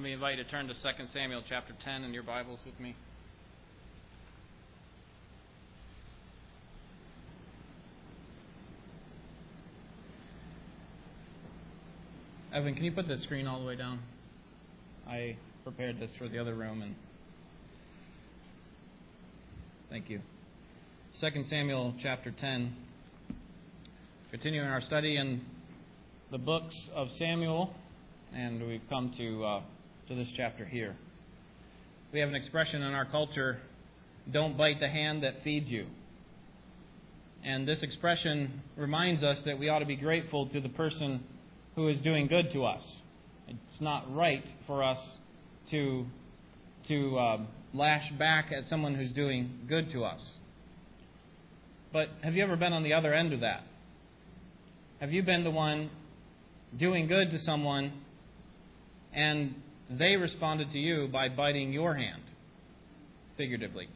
let me invite you to turn to 2 Samuel chapter 10 in your Bibles with me. Evan, can you put the screen all the way down? I prepared this for the other room and thank you. 2 Samuel chapter 10. Continuing our study in the books of Samuel, and we've come to, uh, to this chapter here. We have an expression in our culture don't bite the hand that feeds you. And this expression reminds us that we ought to be grateful to the person who is doing good to us. It's not right for us to, to uh, lash back at someone who's doing good to us. But have you ever been on the other end of that? Have you been the one doing good to someone and they responded to you by biting your hand, figuratively?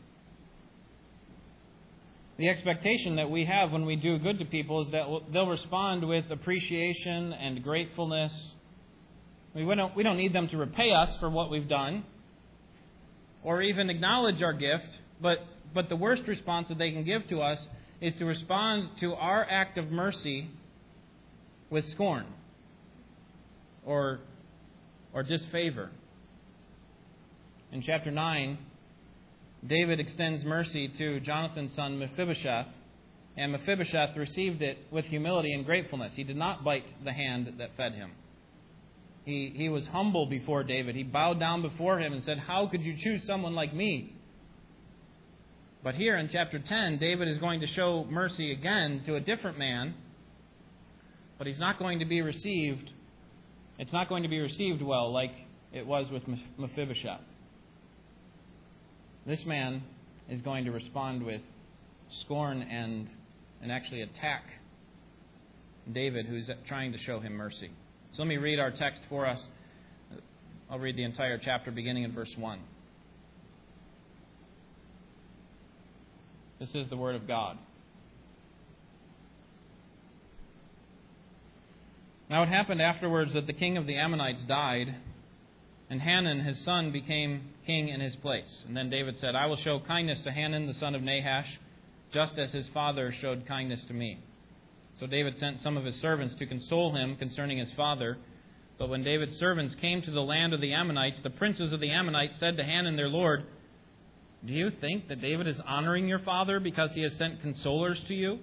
The expectation that we have when we do good to people is that they'll respond with appreciation and gratefulness. We don't, we don't need them to repay us for what we've done or even acknowledge our gift, but, but the worst response that they can give to us is to respond to our act of mercy with scorn or, or disfavor. In chapter 9, David extends mercy to Jonathan's son Mephibosheth, and Mephibosheth received it with humility and gratefulness. He did not bite the hand that fed him. He, he was humble before David. He bowed down before him and said, How could you choose someone like me? But here in chapter 10, David is going to show mercy again to a different man, but he's not going to be received. It's not going to be received well like it was with Mephibosheth. This man is going to respond with scorn and, and actually attack David, who's trying to show him mercy. So let me read our text for us. I'll read the entire chapter beginning in verse 1. This is the Word of God. Now it happened afterwards that the king of the Ammonites died and Hanan his son, became king in his place. And then David said, I will show kindness to Hanan the son of Nahash, just as his father showed kindness to me. So David sent some of his servants to console him concerning his father. But when David's servants came to the land of the Ammonites, the princes of the Ammonites said to Hanan their lord, Do you think that David is honoring your father because he has sent consolers to you?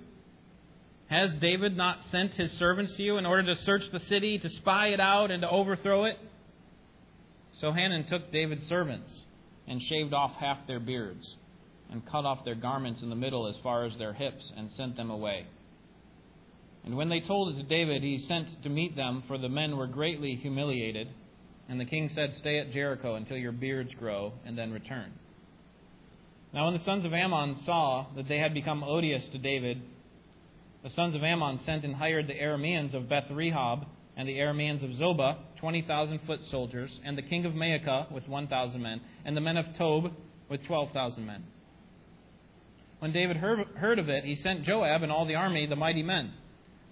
Has David not sent his servants to you in order to search the city, to spy it out, and to overthrow it? So Hanan took David's servants and shaved off half their beards and cut off their garments in the middle as far as their hips and sent them away. And when they told it to David, he sent to meet them, for the men were greatly humiliated. And the king said, Stay at Jericho until your beards grow, and then return. Now, when the sons of Ammon saw that they had become odious to David, the sons of Ammon sent and hired the Arameans of Beth Rehob and the Arameans of Zobah, 20,000 foot soldiers, and the king of Maacah with 1,000 men, and the men of Tob with 12,000 men. When David heard of it, he sent Joab and all the army, the mighty men.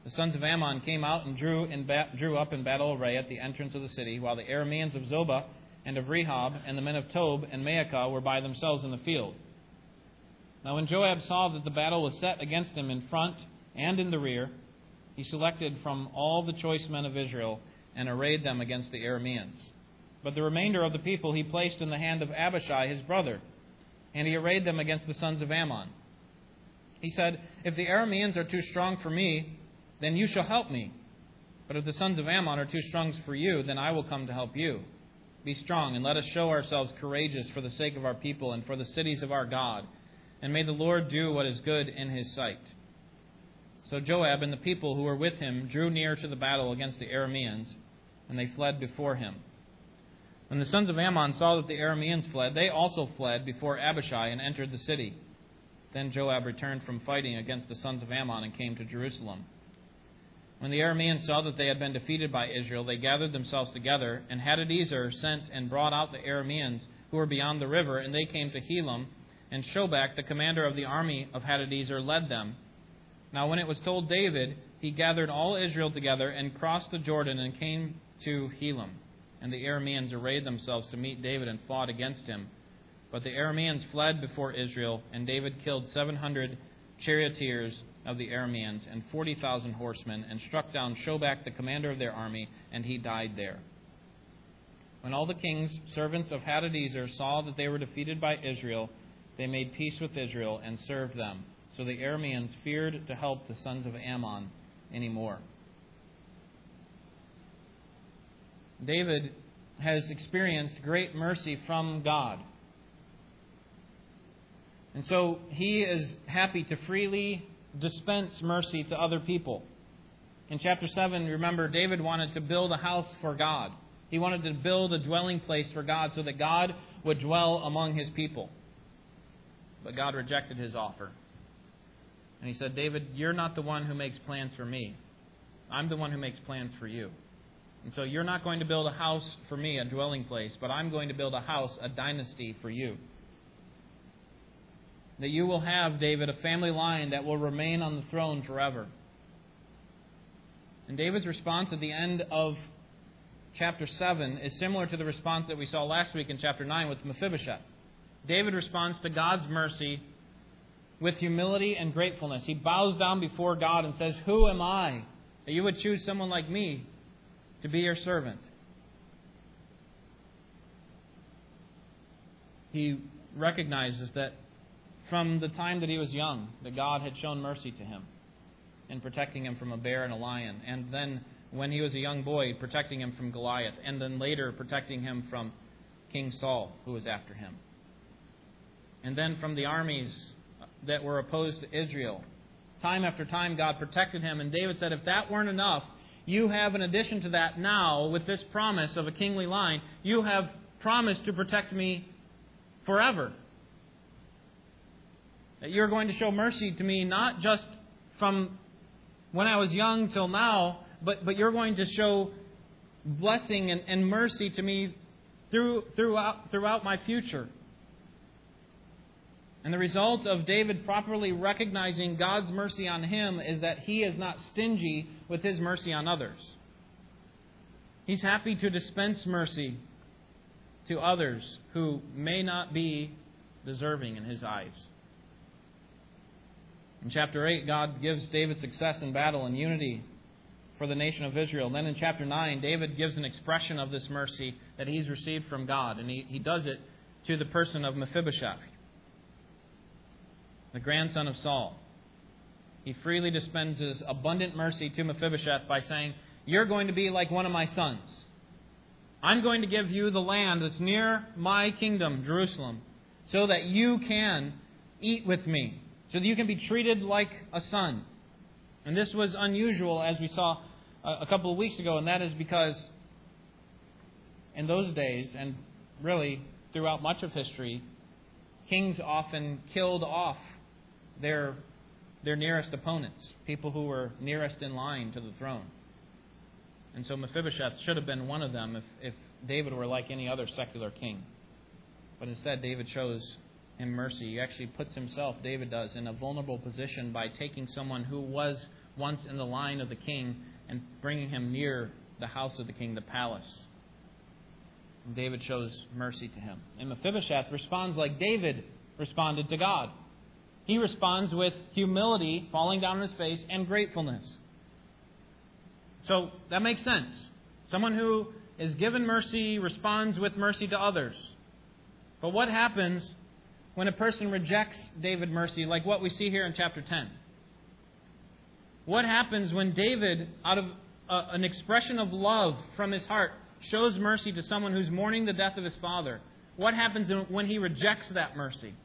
The sons of Ammon came out and drew, in ba- drew up in battle array at the entrance of the city, while the Arameans of Zobah and of Rehob and the men of Tob and Maacah were by themselves in the field. Now, when Joab saw that the battle was set against them in front and in the rear, he selected from all the choice men of Israel and arrayed them against the Arameans. But the remainder of the people he placed in the hand of Abishai his brother, and he arrayed them against the sons of Ammon. He said, If the Arameans are too strong for me, then you shall help me. But if the sons of Ammon are too strong for you, then I will come to help you. Be strong, and let us show ourselves courageous for the sake of our people and for the cities of our God. And may the Lord do what is good in his sight. So Joab and the people who were with him drew near to the battle against the Arameans, and they fled before him. When the sons of Ammon saw that the Arameans fled, they also fled before Abishai and entered the city. Then Joab returned from fighting against the sons of Ammon and came to Jerusalem. When the Arameans saw that they had been defeated by Israel, they gathered themselves together, and Hadadezer sent and brought out the Arameans who were beyond the river, and they came to Helam, and Shobach, the commander of the army of Hadadezer, led them now, when it was told David, he gathered all Israel together and crossed the Jordan and came to Helam. and the Arameans arrayed themselves to meet David and fought against him. But the Arameans fled before Israel, and David killed 700 charioteers of the Arameans and 40,000 horsemen, and struck down Shobach, the commander of their army, and he died there. When all the king's servants of Hadadezer saw that they were defeated by Israel, they made peace with Israel and served them. So the Arameans feared to help the sons of Ammon anymore. David has experienced great mercy from God. And so he is happy to freely dispense mercy to other people. In chapter 7, remember, David wanted to build a house for God. He wanted to build a dwelling place for God so that God would dwell among his people. But God rejected his offer. And he said, David, you're not the one who makes plans for me. I'm the one who makes plans for you. And so you're not going to build a house for me, a dwelling place, but I'm going to build a house, a dynasty for you. That you will have, David, a family line that will remain on the throne forever. And David's response at the end of chapter 7 is similar to the response that we saw last week in chapter 9 with Mephibosheth. David responds to God's mercy with humility and gratefulness. He bows down before God and says, Who am I that you would choose someone like me to be your servant? He recognizes that from the time that he was young, that God had shown mercy to him in protecting him from a bear and a lion, and then when he was a young boy, protecting him from Goliath, and then later protecting him from King Saul, who was after him. And then from the armies that were opposed to Israel. Time after time, God protected him, and David said, If that weren't enough, you have, in addition to that, now, with this promise of a kingly line, you have promised to protect me forever. That you're going to show mercy to me not just from when I was young till now, but, but you're going to show blessing and, and mercy to me through, throughout, throughout my future. And the result of David properly recognizing God's mercy on him is that he is not stingy with his mercy on others. He's happy to dispense mercy to others who may not be deserving in his eyes. In chapter 8, God gives David success in battle and unity for the nation of Israel. then in chapter 9, David gives an expression of this mercy that he's received from God, and he, he does it to the person of Mephibosheth, the grandson of Saul. He freely dispenses abundant mercy to Mephibosheth by saying, You're going to be like one of my sons. I'm going to give you the land that's near my kingdom, Jerusalem, so that you can eat with me, so that you can be treated like a son. And this was unusual, as we saw a couple of weeks ago, and that is because in those days, and really throughout much of history, kings often killed off their, their nearest opponents, people who were nearest in line to the throne. And so Mephibosheth should have been one of them if, if David were like any other secular king. But instead, David shows him mercy. He actually puts himself, David does, in a vulnerable position by taking someone who was once in the line of the king and bringing him near the house of the king, the palace. And David shows mercy to him. And Mephibosheth responds like David responded to God. He responds with humility, falling down on his face, and gratefulness. So that makes sense. Someone who is given mercy responds with mercy to others. But what happens when a person rejects David mercy, like what we see here in chapter 10? What happens when David, out of a, an expression of love from his heart, shows mercy to someone who's mourning the death of his father? What happens when he rejects that mercy?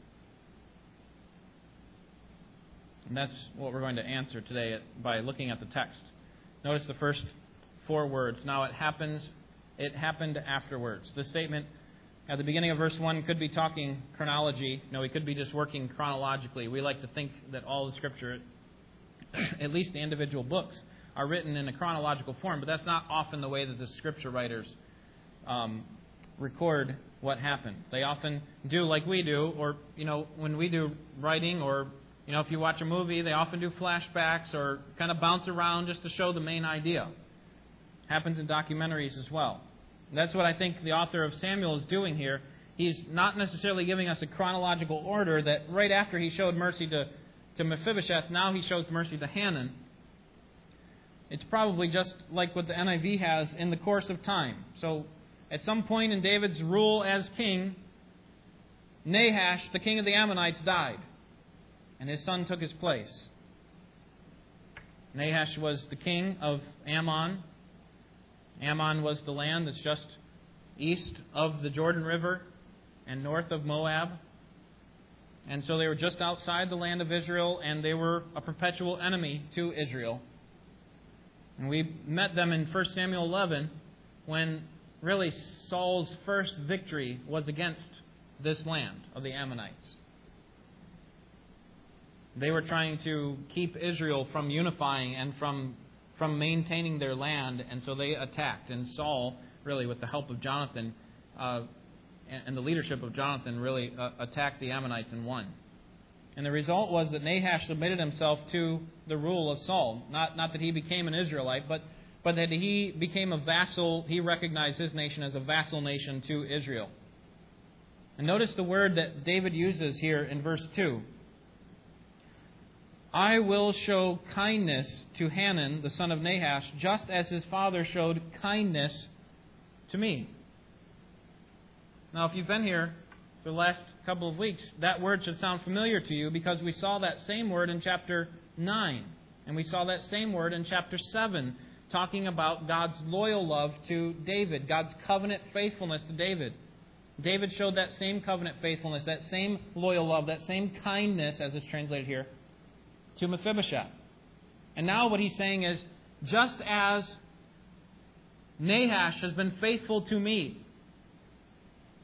And that's what we're going to answer today by looking at the text. Notice the first four words. Now it happens, it happened afterwards. This statement at the beginning of verse 1 could be talking chronology. No, we could be just working chronologically. We like to think that all the Scripture at least the individual books, are written in a chronological form, but that's not often the way that the scripture writers um, record what happened. They often do like we do, or you know, when we do writing, or you know, if you watch a movie, they often do flashbacks or kind of bounce around just to show the main idea. Happens in documentaries as well. That's what I think the author of Samuel is doing here. He's not necessarily giving us a chronological order that right after he showed mercy to, to Mephibosheth, now he shows mercy to Hanan. It's probably just like what the NIV has in the course of time. So, at some point in David's rule as king, Nahash, the king of the Ammonites, died, and his son took his place. Nahash was the king of Ammon. Ammon was the land that's just east of the Jordan River and north of Moab. And so they were just outside the land of Israel, and they were a perpetual enemy to Israel. And we met them in 1 Samuel 11 when really Saul's first victory was against this land of the Ammonites. They were trying to keep Israel from unifying and from, from maintaining their land, and so they attacked. And Saul, really, with the help of Jonathan uh, and the leadership of Jonathan, really uh, attacked the Ammonites and won. And the result was that Nahash submitted himself to the rule of Saul. Not, not that he became an Israelite, but, but that he became a vassal. He recognized his nation as a vassal nation to Israel. And notice the word that David uses here in verse 2. I will show kindness to Hanan, the son of Nahash, just as his father showed kindness to me. Now, if you've been here for the last couple of weeks, that word should sound familiar to you because we saw that same word in chapter 9. And we saw that same word in chapter 7, talking about God's loyal love to David, God's covenant faithfulness to David. David showed that same covenant faithfulness, that same loyal love, that same kindness, as is translated here, to Mephibosheth. And now what he's saying is just as Nahash has been faithful to me,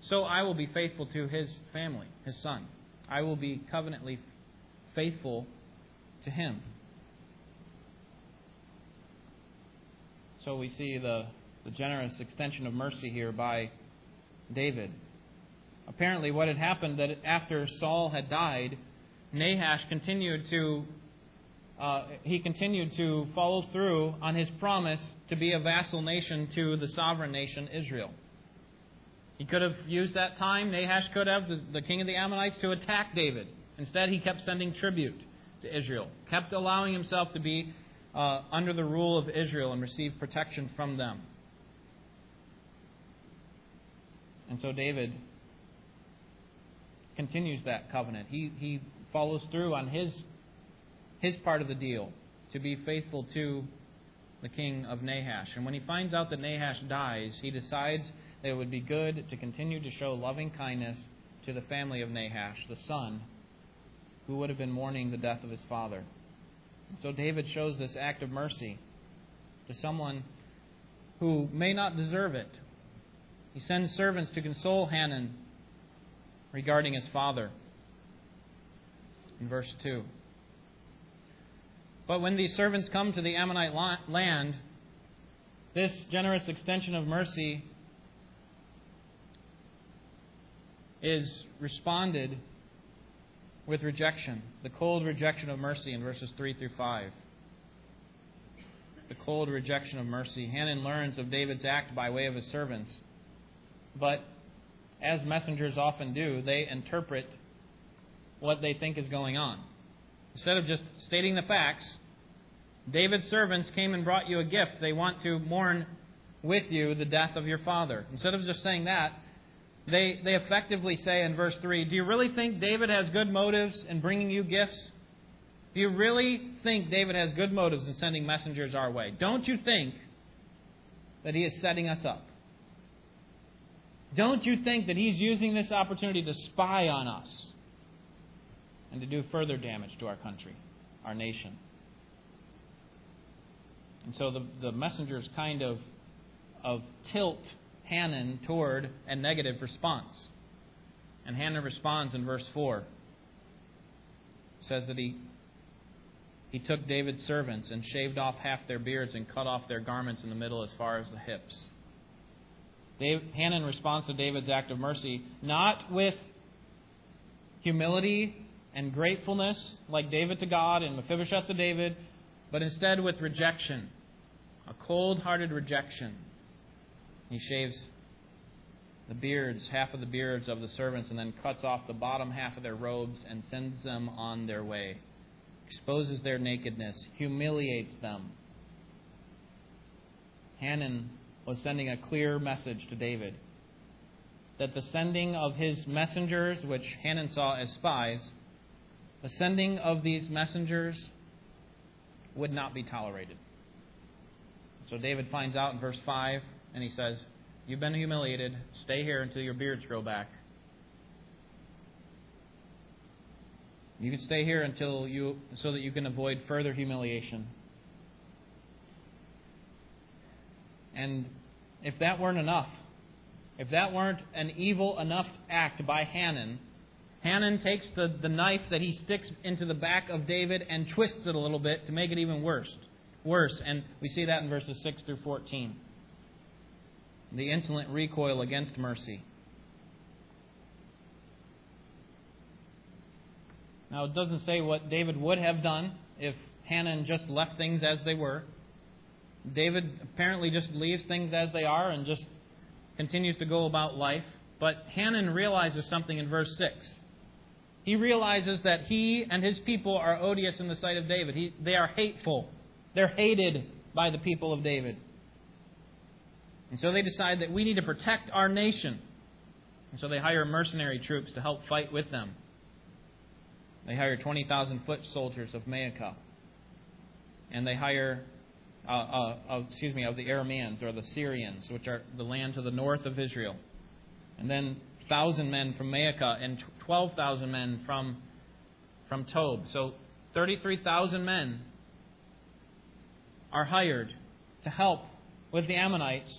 so I will be faithful to his family, his son. I will be covenantly faithful to him. So we see the, the generous extension of mercy here by David. Apparently, what had happened that after Saul had died, Nahash continued to uh, he continued to follow through on his promise to be a vassal nation to the sovereign nation Israel. He could have used that time, Nahash could have, the, the king of the Ammonites, to attack David. Instead, he kept sending tribute to Israel, kept allowing himself to be uh, under the rule of Israel and receive protection from them. And so David continues that covenant. He, he follows through on his, his part of the deal to be faithful to the king of Nahash. And when he finds out that Nahash dies, he decides that it would be good to continue to show loving kindness to the family of Nahash, the son, who would have been mourning the death of his father. So David shows this act of mercy to someone who may not deserve it. He sends servants to console Hanan regarding his father. In verse 2. But when these servants come to the Ammonite land, this generous extension of mercy is responded with rejection, the cold rejection of mercy in verses 3 through 5. The cold rejection of mercy. Hanan learns of David's act by way of his servants. But as messengers often do, they interpret what they think is going on. Instead of just stating the facts, David's servants came and brought you a gift. They want to mourn with you the death of your father. Instead of just saying that, they, they effectively say in verse 3 Do you really think David has good motives in bringing you gifts? Do you really think David has good motives in sending messengers our way? Don't you think that he is setting us up? Don't you think that he's using this opportunity to spy on us and to do further damage to our country, our nation? And so the, the messengers kind of, of tilt Hanan toward a negative response. And Hanan responds in verse 4. It says that he, he took David's servants and shaved off half their beards and cut off their garments in the middle as far as the hips. Dave, Hanan responds to David's act of mercy not with humility and gratefulness like David to God and Mephibosheth to David, but instead with rejection, a cold hearted rejection. He shaves the beards, half of the beards of the servants, and then cuts off the bottom half of their robes and sends them on their way. Exposes their nakedness, humiliates them. Hanan was sending a clear message to David that the sending of his messengers, which Hanan saw as spies, the sending of these messengers would not be tolerated. So David finds out in verse 5, and he says, You've been humiliated. Stay here until your beards grow back. You can stay here until you so that you can avoid further humiliation. And if that weren't enough, if that weren't an evil enough act by Hanan, Hanan takes the, the knife that he sticks into the back of David and twists it a little bit to make it even worse. Worse. And we see that in verses 6 through 14. The insolent recoil against mercy. Now, it doesn't say what David would have done if Hanan just left things as they were. David apparently just leaves things as they are and just continues to go about life. But Hanan realizes something in verse 6. He realizes that he and his people are odious in the sight of David. He, they are hateful. They're hated by the people of David. And so they decide that we need to protect our nation. And so they hire mercenary troops to help fight with them. They hire 20,000 foot soldiers of Maacah. And they hire, uh, uh, uh, excuse me, of the Arameans or the Syrians, which are the land to the north of Israel. And then 1,000 men from Maacah and 12,000 men from, from Tob. So 33,000 men are hired to help with the Ammonites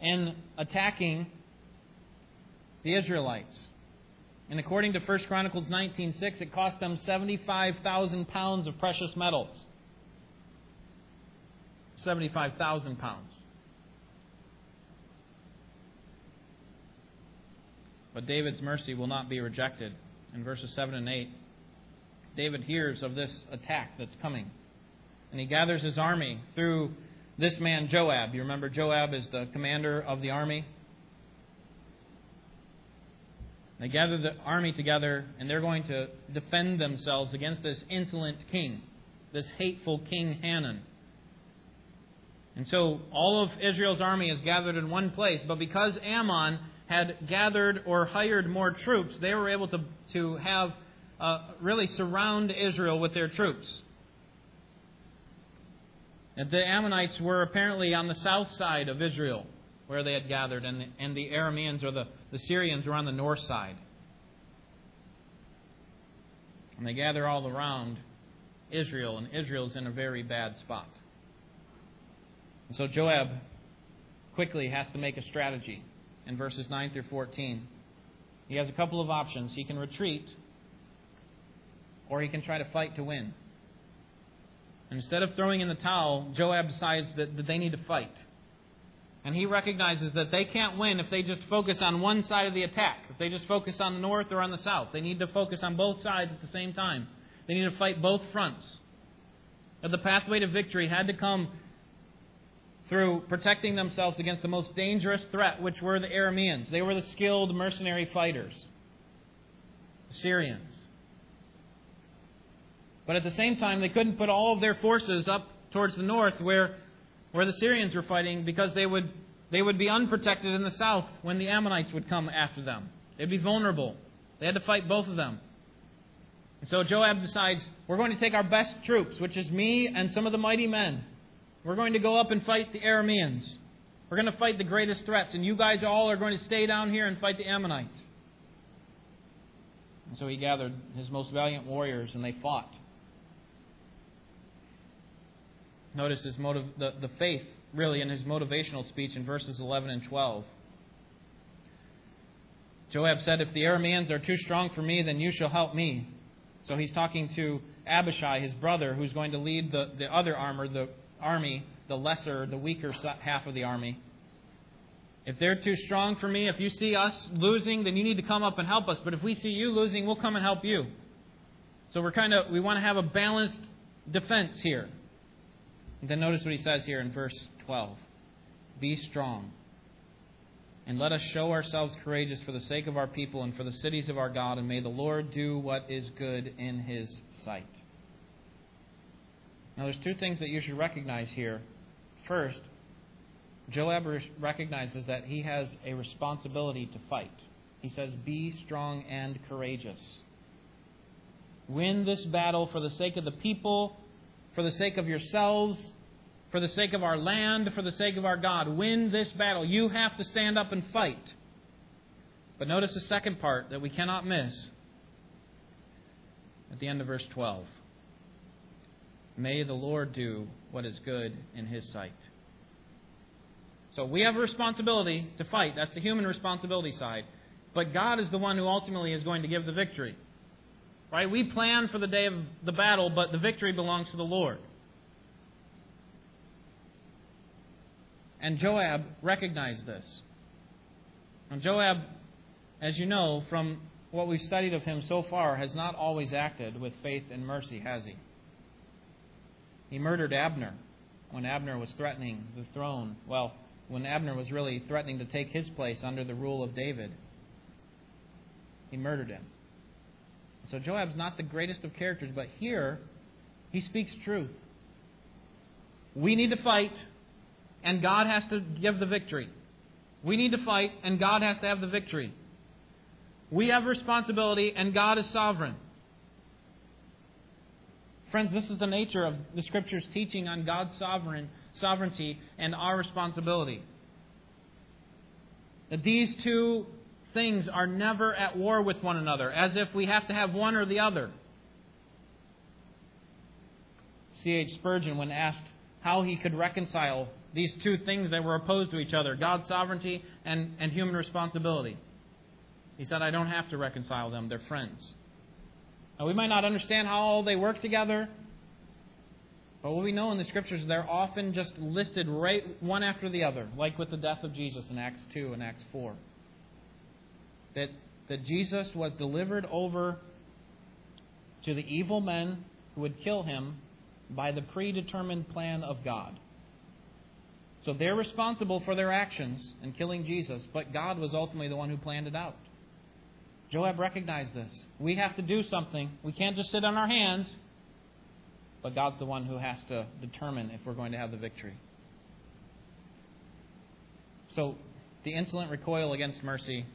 in attacking the Israelites. And according to 1 Chronicles 19:6, it cost them 75,000 pounds of precious metals. 75,000 pounds. But David's mercy will not be rejected. In verses 7 and 8, David hears of this attack that's coming. And he gathers his army through this man, Joab. You remember Joab is the commander of the army? They gather the army together, and they're going to defend themselves against this insolent king, this hateful King Hanan. And so all of Israel's army is gathered in one place, but because Ammon had gathered or hired more troops, they were able to, to have uh, really surround Israel with their troops. And the Ammonites were apparently on the south side of Israel where they had gathered, and the, and the Arameans or the, the Syrians were on the north side. And they gather all around Israel, and Israel's in a very bad spot. And so Joab quickly has to make a strategy in verses 9 through 14. He has a couple of options. He can retreat, or he can try to fight to win. Instead of throwing in the towel, Joab decides that, that they need to fight. And he recognizes that they can't win if they just focus on one side of the attack, if they just focus on the north or on the south. They need to focus on both sides at the same time. They need to fight both fronts. That the pathway to victory had to come through protecting themselves against the most dangerous threat, which were the Arameans. They were the skilled mercenary fighters, the Syrians. But at the same time, they couldn't put all of their forces up towards the north where where the Syrians were fighting because they would, they would be unprotected in the south when the Ammonites would come after them. They'd be vulnerable. They had to fight both of them. And so Joab decides, we're going to take our best troops, which is me and some of the mighty men. We're going to go up and fight the Arameans. We're going to fight the greatest threats, and you guys all are going to stay down here and fight the Ammonites. And so he gathered his most valiant warriors, and they fought. Notice his motive, the, the faith really in his motivational speech in verses 11 and 12. Joab said, If the Arameans are too strong for me, then you shall help me. So he's talking to Abishai, his brother, who's going to lead the, the other armor, the army, the lesser, the weaker half of the army. If they're too strong for me, if you see us losing, then you need to come up and help us. But if we see you losing, we'll come and help you. So we're kind of we want to have a balanced defense here. And then notice what he says here in verse 12 Be strong And let us show ourselves courageous for the sake of our people and for the cities of our God, and may the Lord do what is good in his sight. Now, there's two things that you should recognize here. First, Joab recognizes that he has a responsibility to fight. He says, Be strong and courageous. Win this battle for the sake of the people, for the sake of yourselves, for the sake of our land, for the sake of our God. Win this battle. You have to stand up and fight. But notice the second part that we cannot miss at the end of verse 12. May the Lord do what is good in his sight. So we have a responsibility to fight. That's the human responsibility side. But God is the one who ultimately is going to give the victory. Right? We plan for the day of the battle, but the victory belongs to the Lord. And Joab recognized this. And Joab, as you know from what we've studied of him so far, has not always acted with faith and mercy, has he? He murdered Abner when Abner was threatening the throne. Well, when Abner was really threatening to take his place under the rule of David. He murdered him. So Joab's not the greatest of characters, but here he speaks truth. We need to fight, and God has to give the victory. We need to fight, and God has to have the victory. We have responsibility, and God is sovereign. Friends, this is the nature of the Scripture's teaching on God's sovereign sovereignty and our responsibility. That these two things are never at war with one another, as if we have to have one or the other. C.H. Spurgeon, when asked how he could reconcile these two things that were opposed to each other God's sovereignty and, and human responsibility, he said, I don't have to reconcile them, they're friends. Now, we might not understand how all they work together, but what we know in the scriptures, they're often just listed right one after the other, like with the death of Jesus in Acts 2 and Acts 4. That, that Jesus was delivered over to the evil men who would kill him by the predetermined plan of God. So they're responsible for their actions in killing Jesus, but God was ultimately the one who planned it out. Joab recognized this. We have to do something. We can't just sit on our hands but God's the one who has to determine if we're going to have the victory. So, the insolent recoil against mercy,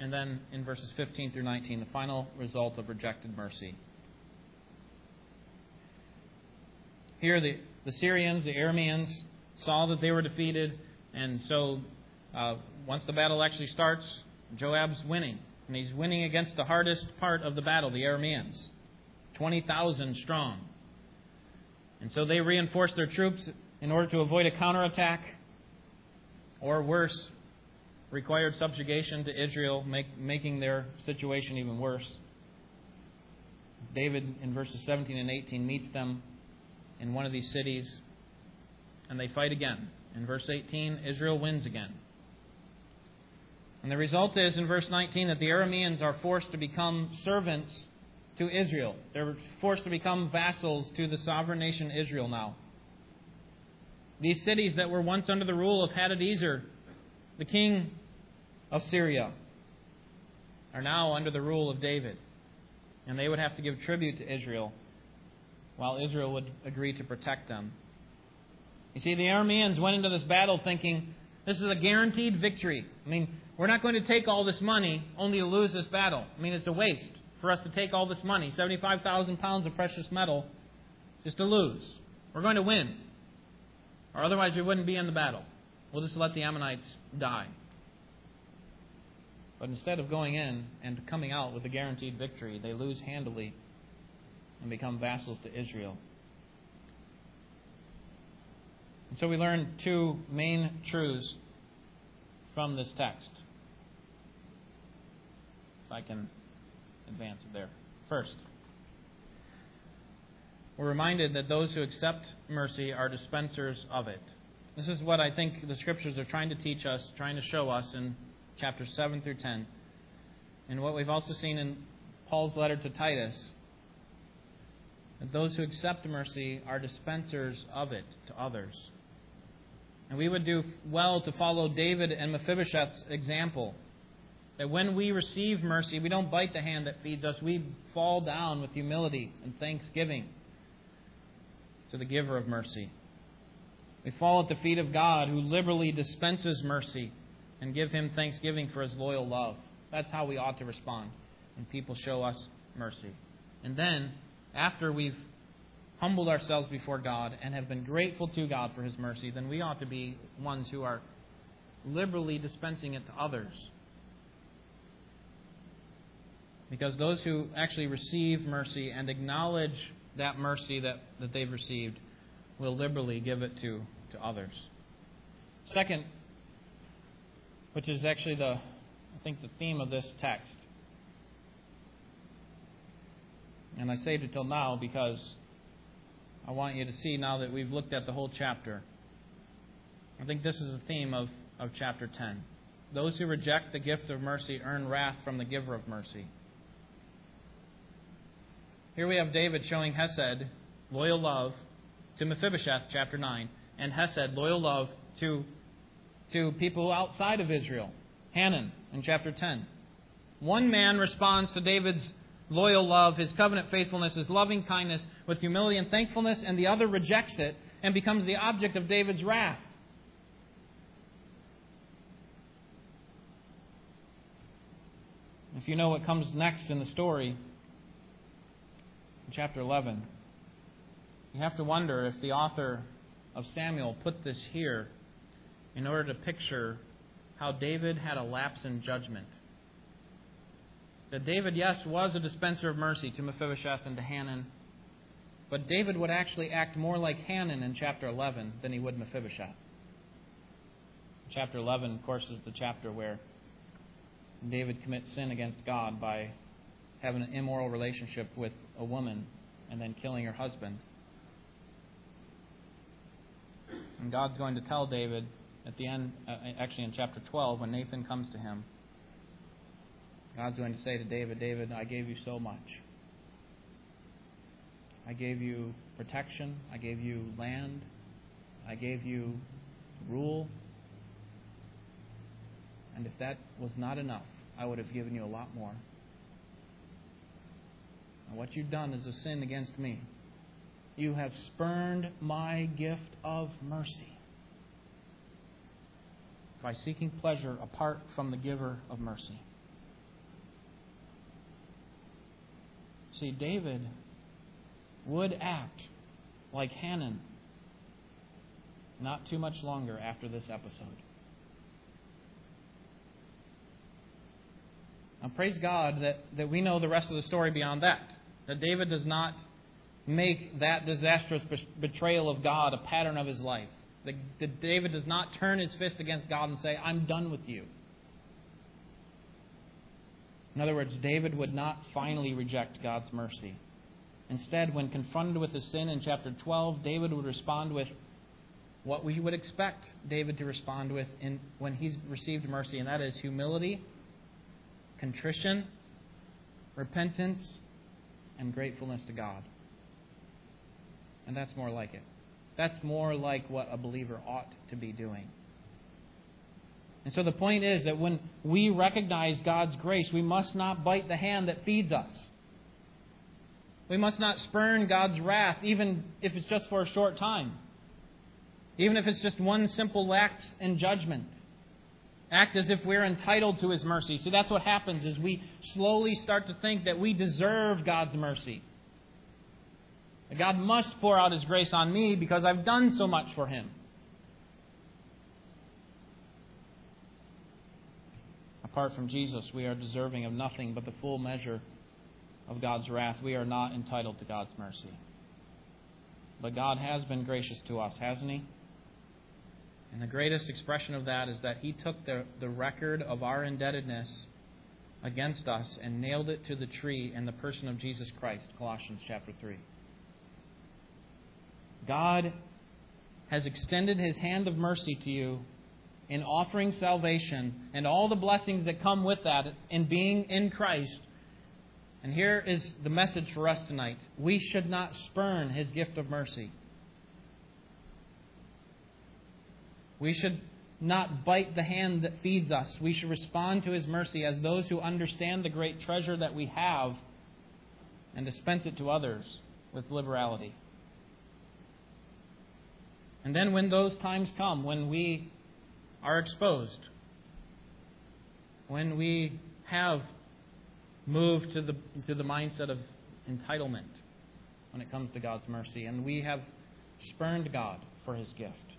and then in verses 15 through 19, the final result of rejected mercy. Here, the, the Syrians, the Arameans, saw that they were defeated, and so uh, once the battle actually starts, Joab's winning. And he's winning against the hardest part of the battle, the Arameans. 20,000 strong. And so they reinforced their troops in order to avoid a counterattack, or worse, required subjugation to Israel, make, making their situation even worse. David, in verses 17 and 18, meets them in one of these cities, and they fight again. In verse 18, Israel wins again. And the result is, in verse 19, that the Arameans are forced to become servants to Israel. They're forced to become vassals to the sovereign nation Israel now. These cities that were once under the rule of Hadadezer, the king of Syria, are now under the rule of David. And they would have to give tribute to Israel, while Israel would agree to protect them. You see, the Arameans went into this battle thinking, this is a guaranteed victory. I mean, we're not going to take all this money only to lose this battle. I mean, it's a waste for us to take all this money 75,000 pounds of precious metal just to lose. We're going to win. Or otherwise, we wouldn't be in the battle. We'll just let the Ammonites die. But instead of going in and coming out with a guaranteed victory, they lose handily and become vassals to Israel. And so we learn two main truths from this text. I can advance there. First, we're reminded that those who accept mercy are dispensers of it. This is what I think the scriptures are trying to teach us, trying to show us in chapters 7 through 10. And what we've also seen in Paul's letter to Titus that those who accept mercy are dispensers of it to others. And we would do well to follow David and Mephibosheth's example. That when we receive mercy, we don't bite the hand that feeds us. We fall down with humility and thanksgiving to the giver of mercy. We fall at the feet of God who liberally dispenses mercy and give him thanksgiving for his loyal love. That's how we ought to respond when people show us mercy. And then, after we've humbled ourselves before God and have been grateful to God for his mercy, then we ought to be ones who are liberally dispensing it to others. Because those who actually receive mercy and acknowledge that mercy that, that they've received will liberally give it to, to others. Second, which is actually the I think the theme of this text. And I saved it till now because I want you to see now that we've looked at the whole chapter. I think this is the theme of, of chapter 10. Those who reject the gift of mercy earn wrath from the giver of mercy. Here we have David showing Hesed, loyal love, to Mephibosheth, chapter 9, and Hesed, loyal love, to, to people outside of Israel, Hanan, in chapter 10. One man responds to David's loyal love, his covenant faithfulness, his loving kindness with humility and thankfulness, and the other rejects it and becomes the object of David's wrath. If you know what comes next in the story, chapter 11, you have to wonder if the author of Samuel put this here in order to picture how David had a lapse in judgment. That David, yes, was a dispenser of mercy to Mephibosheth and to Hanan, but David would actually act more like Hanan in chapter 11 than he would Mephibosheth. Chapter 11, of course, is the chapter where David commits sin against God by having an immoral relationship with a woman and then killing her husband. And God's going to tell David at the end, uh, actually in chapter 12, when Nathan comes to him, God's going to say to David, David, I gave you so much. I gave you protection. I gave you land. I gave you rule. And if that was not enough, I would have given you a lot more. And what you've done is a sin against me. You have spurned my gift of mercy by seeking pleasure apart from the giver of mercy. See, David would act like Hanan not too much longer after this episode. Now, praise God that, that we know the rest of the story beyond that. That David does not make that disastrous betrayal of God a pattern of his life. That David does not turn his fist against God and say, I'm done with you. In other words, David would not finally reject God's mercy. Instead, when confronted with his sin in chapter 12, David would respond with what we would expect David to respond with in, when he's received mercy, and that is humility, contrition, repentance, and gratefulness to God. And that's more like it. That's more like what a believer ought to be doing. And so the point is that when we recognize God's grace, we must not bite the hand that feeds us. We must not spurn God's wrath, even if it's just for a short time. Even if it's just one simple lapse in judgment. Act as if we're entitled to His mercy. See, that's what happens is we slowly start to think that we deserve God's mercy. That God must pour out His grace on me because I've done so much for Him. Apart from Jesus, we are deserving of nothing but the full measure of God's wrath. We are not entitled to God's mercy. But God has been gracious to us, hasn't He? And the greatest expression of that is that He took the, the record of our indebtedness against us and nailed it to the tree in the person of Jesus Christ, Colossians chapter 3. God has extended his hand of mercy to you in offering salvation and all the blessings that come with that in being in Christ. And here is the message for us tonight. We should not spurn his gift of mercy. We should not bite the hand that feeds us. We should respond to His mercy as those who understand the great treasure that we have and dispense it to others with liberality. And then, when those times come, when we are exposed, when we have moved to the, to the mindset of entitlement when it comes to God's mercy, and we have spurned God for His gift,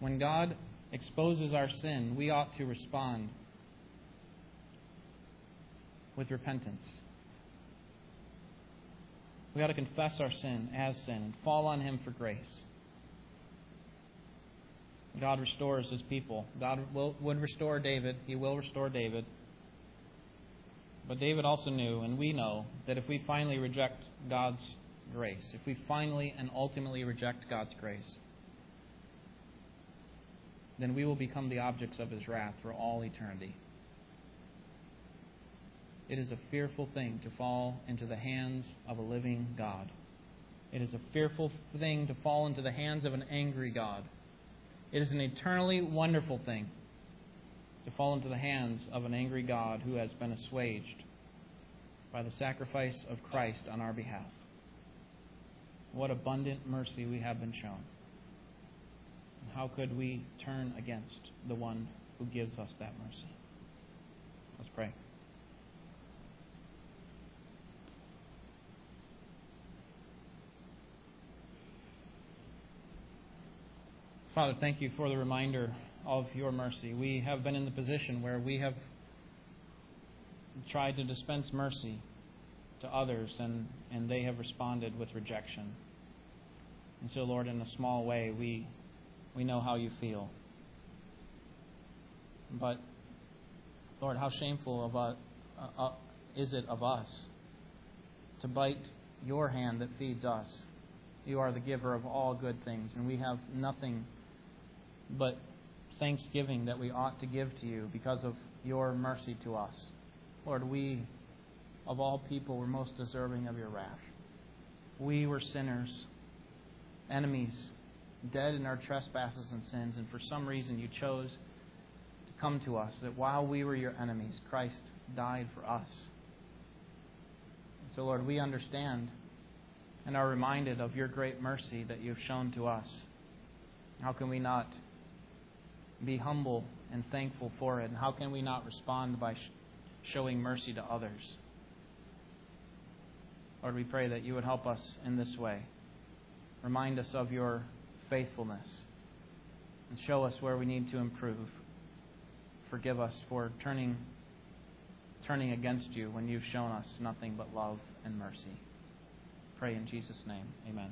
when God exposes our sin, we ought to respond with repentance. We ought to confess our sin as sin and fall on Him for grace. God restores His people. God will, would restore David. He will restore David. But David also knew, and we know, that if we finally reject God's grace, if we finally and ultimately reject God's grace, then we will become the objects of his wrath for all eternity. It is a fearful thing to fall into the hands of a living God. It is a fearful thing to fall into the hands of an angry God. It is an eternally wonderful thing to fall into the hands of an angry God who has been assuaged by the sacrifice of Christ on our behalf. What abundant mercy we have been shown. How could we turn against the one who gives us that mercy? Let's pray. Father, thank you for the reminder of your mercy. We have been in the position where we have tried to dispense mercy to others, and, and they have responded with rejection. And so, Lord, in a small way, we we know how you feel. But, Lord, how shameful of us, uh, uh, is it of us to bite your hand that feeds us? You are the giver of all good things, and we have nothing but thanksgiving that we ought to give to you because of your mercy to us. Lord, we, of all people, were most deserving of your wrath. We were sinners, enemies, dead in our trespasses and sins, and for some reason you chose to come to us, that while we were your enemies, Christ died for us. And so, Lord, we understand and are reminded of your great mercy that you've shown to us. How can we not be humble and thankful for it? And how can we not respond by showing mercy to others? Lord, we pray that you would help us in this way. Remind us of your faithfulness and show us where we need to improve. Forgive us for turning turning against you when you've shown us nothing but love and mercy. Pray in Jesus' name. Amen.